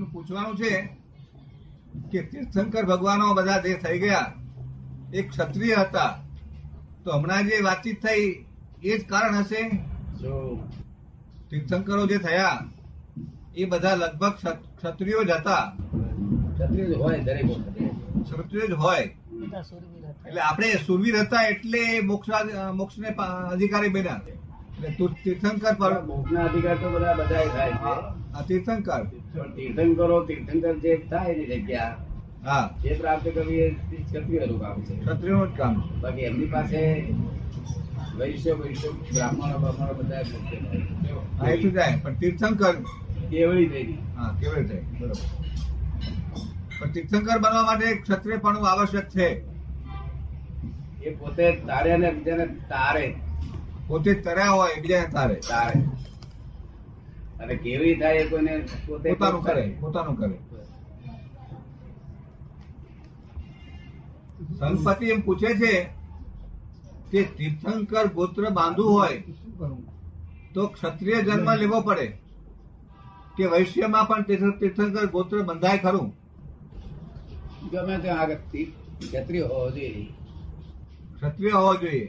આપનું પૂછવાનું છે કે તીર્થંકર ભગવાનો બધા જે થઈ ગયા એ ક્ષત્રિય હતા તો હમણાં જે વાતચીત થઈ એ જ કારણ હશે? તીર્થંકરો જે થયા એ બધા લગભગ ક્ષ- ક્ષત્રિયો જ હતા. ક્ષત્રિય જ હોય દરેક વખતે. જ હોય. એટલે આપણે સુરવીર હતા એટલે મોક્ષ મોક્ષને ને અધિકારી બન્યા. તીર્થંકર પર મોક્ષના અધિકાર તો બધા બધા થાય છે. આ તીર્થંકર? તીર્થંકરો તીર્થંકર જે થાય એની જગ્યા હા. જે પ્રાપ્ત કરવી એ ક્ષત્રિયનું કામ છે. ક્ષત્રિયોનું જ કામ બાકી એમની પાસે વૈશ્ય વૈશ્ય બ્રાહ્મણો બ્રાહ્મણો બધા હા એ તો જાય પણ તીર્થંકર કેવળી દેવી હા કેવી રીતે બરોબર. પણ તીર્થંકર બનવા માટે ક્ષત્રિયપણું આવશ્યક છે. એ પોતે તારે અને બીજાને તારે. પોતે તર્યા હોય બીજાને તારે તારે. અને કેવી થાય કોઈને પોતાનું કરે પોતાનું. કરે. સંપતિ એમ પૂછે છે કે તીર્થંકર ગોત્ર બાંધવું હોય તો ક્ષત્રિય જન્મ લેવો પડે. કે વૈશ્યમાં પણ તીર્થંકર ગોત્ર બંધાય ખરું? ગમે ત્યાં આગળ ક્ષત્રિય હોવો જોઈએ. ક્ષત્રિય હોવો જોઈએ.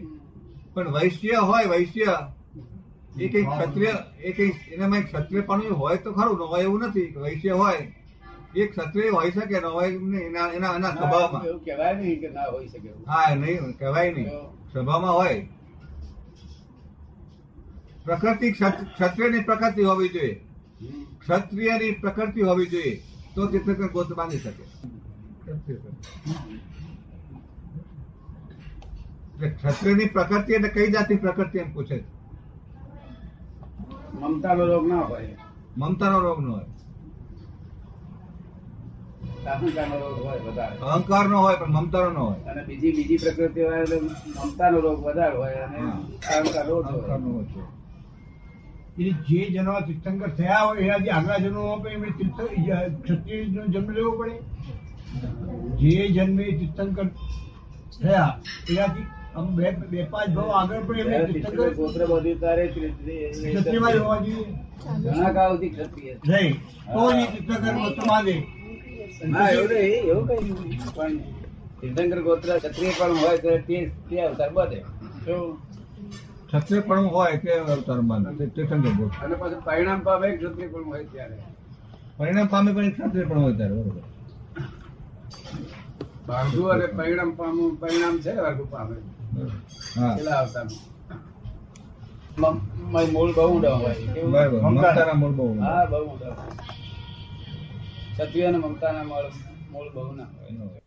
પણ વૈશ્ય હોય વૈશ્ય. એ કઈ ક્ષત્રિય એ કઈ એનામાં ક્ષત્રિયપણું હોય તો ખરું ન હોય એવું નથી વૈશ્ય હોય. એ ક્ષત્રિય હોય શકે ન હોય એના એના એના સ્વભાવમાં. એવું કહેવાય નહીં કે ના હોય શકે હા નહીં કહેવાય નહીં. સ્વભાવમાં હોય. પ્રકૃતિ ક્ષત- ક્ષત્રિયની પ્રકૃતિ હોવી જોઈએ. ક્ષત્રિયની પ્રકૃતિ હોવી જોઈએ. તો ચિત્રકર ગોત બાંધી શકે. ક્ષત્રિયની પ્રકૃતિ એટલે કઈ જાતની પ્રકૃતિ એમ પૂછે છે. મમતાનો રોગ ના હોય મમતાનો રોગ ન હોય અહંકારનો રોગ હોય વધારે અહંકાર નો હોય પણ મમતાનો નો હોય અને બીજી બીજી પ્રકૃતિ હોય એટલે મમતાનો રોગ વધારે હોય અને. અહંકાર નો ઓછો. એ જે જન્મ તીર્થંકર થયા હોય એના જે આગલા જન્મ એમને તીર્થ ક્ષત્રિય જન્મ લેવો પડે જે જન્મે તીર્થંકર થયા એનાથી બે બે પાંચ ભાવ આગળ પણ એમને જ્યારે તીર્થંકર તીર્થંકર ગોત્ર બધું તારે ક્ષત્રિયમાં જ જોઈએ. ઘણા કાળ ક્ષત્રિય. નહીં તો એ તીર્થંકર ગોત્ર બાંધે ના એવું નહીં એવું કઈ પણ તીર્થંકર ગોત્ર ક્ષત્રિય પણ હોય તો તે તે અવતાર બધે શું? ક્ષત્રિયપણું હોય તે અવતાર તીર્થંકર ગોત્ર. અને પછી પરિણામ પામે ક્ષત્રિય પણ હોય ત્યારે? પરિણામ પામે પણ ક્ષત્રિયપણું હોય ત્યારે બરોબર. અને પરિણામ પામું પરિણામ છે વર્ગ પામે. હા. મૂળ બહુ ઊંડા હોય મમતાના મૂળ બહુ હા બહુ હોય ક્ષત્રિય અને મમતાના મૂળ મૂળ બહુ ના. હોય.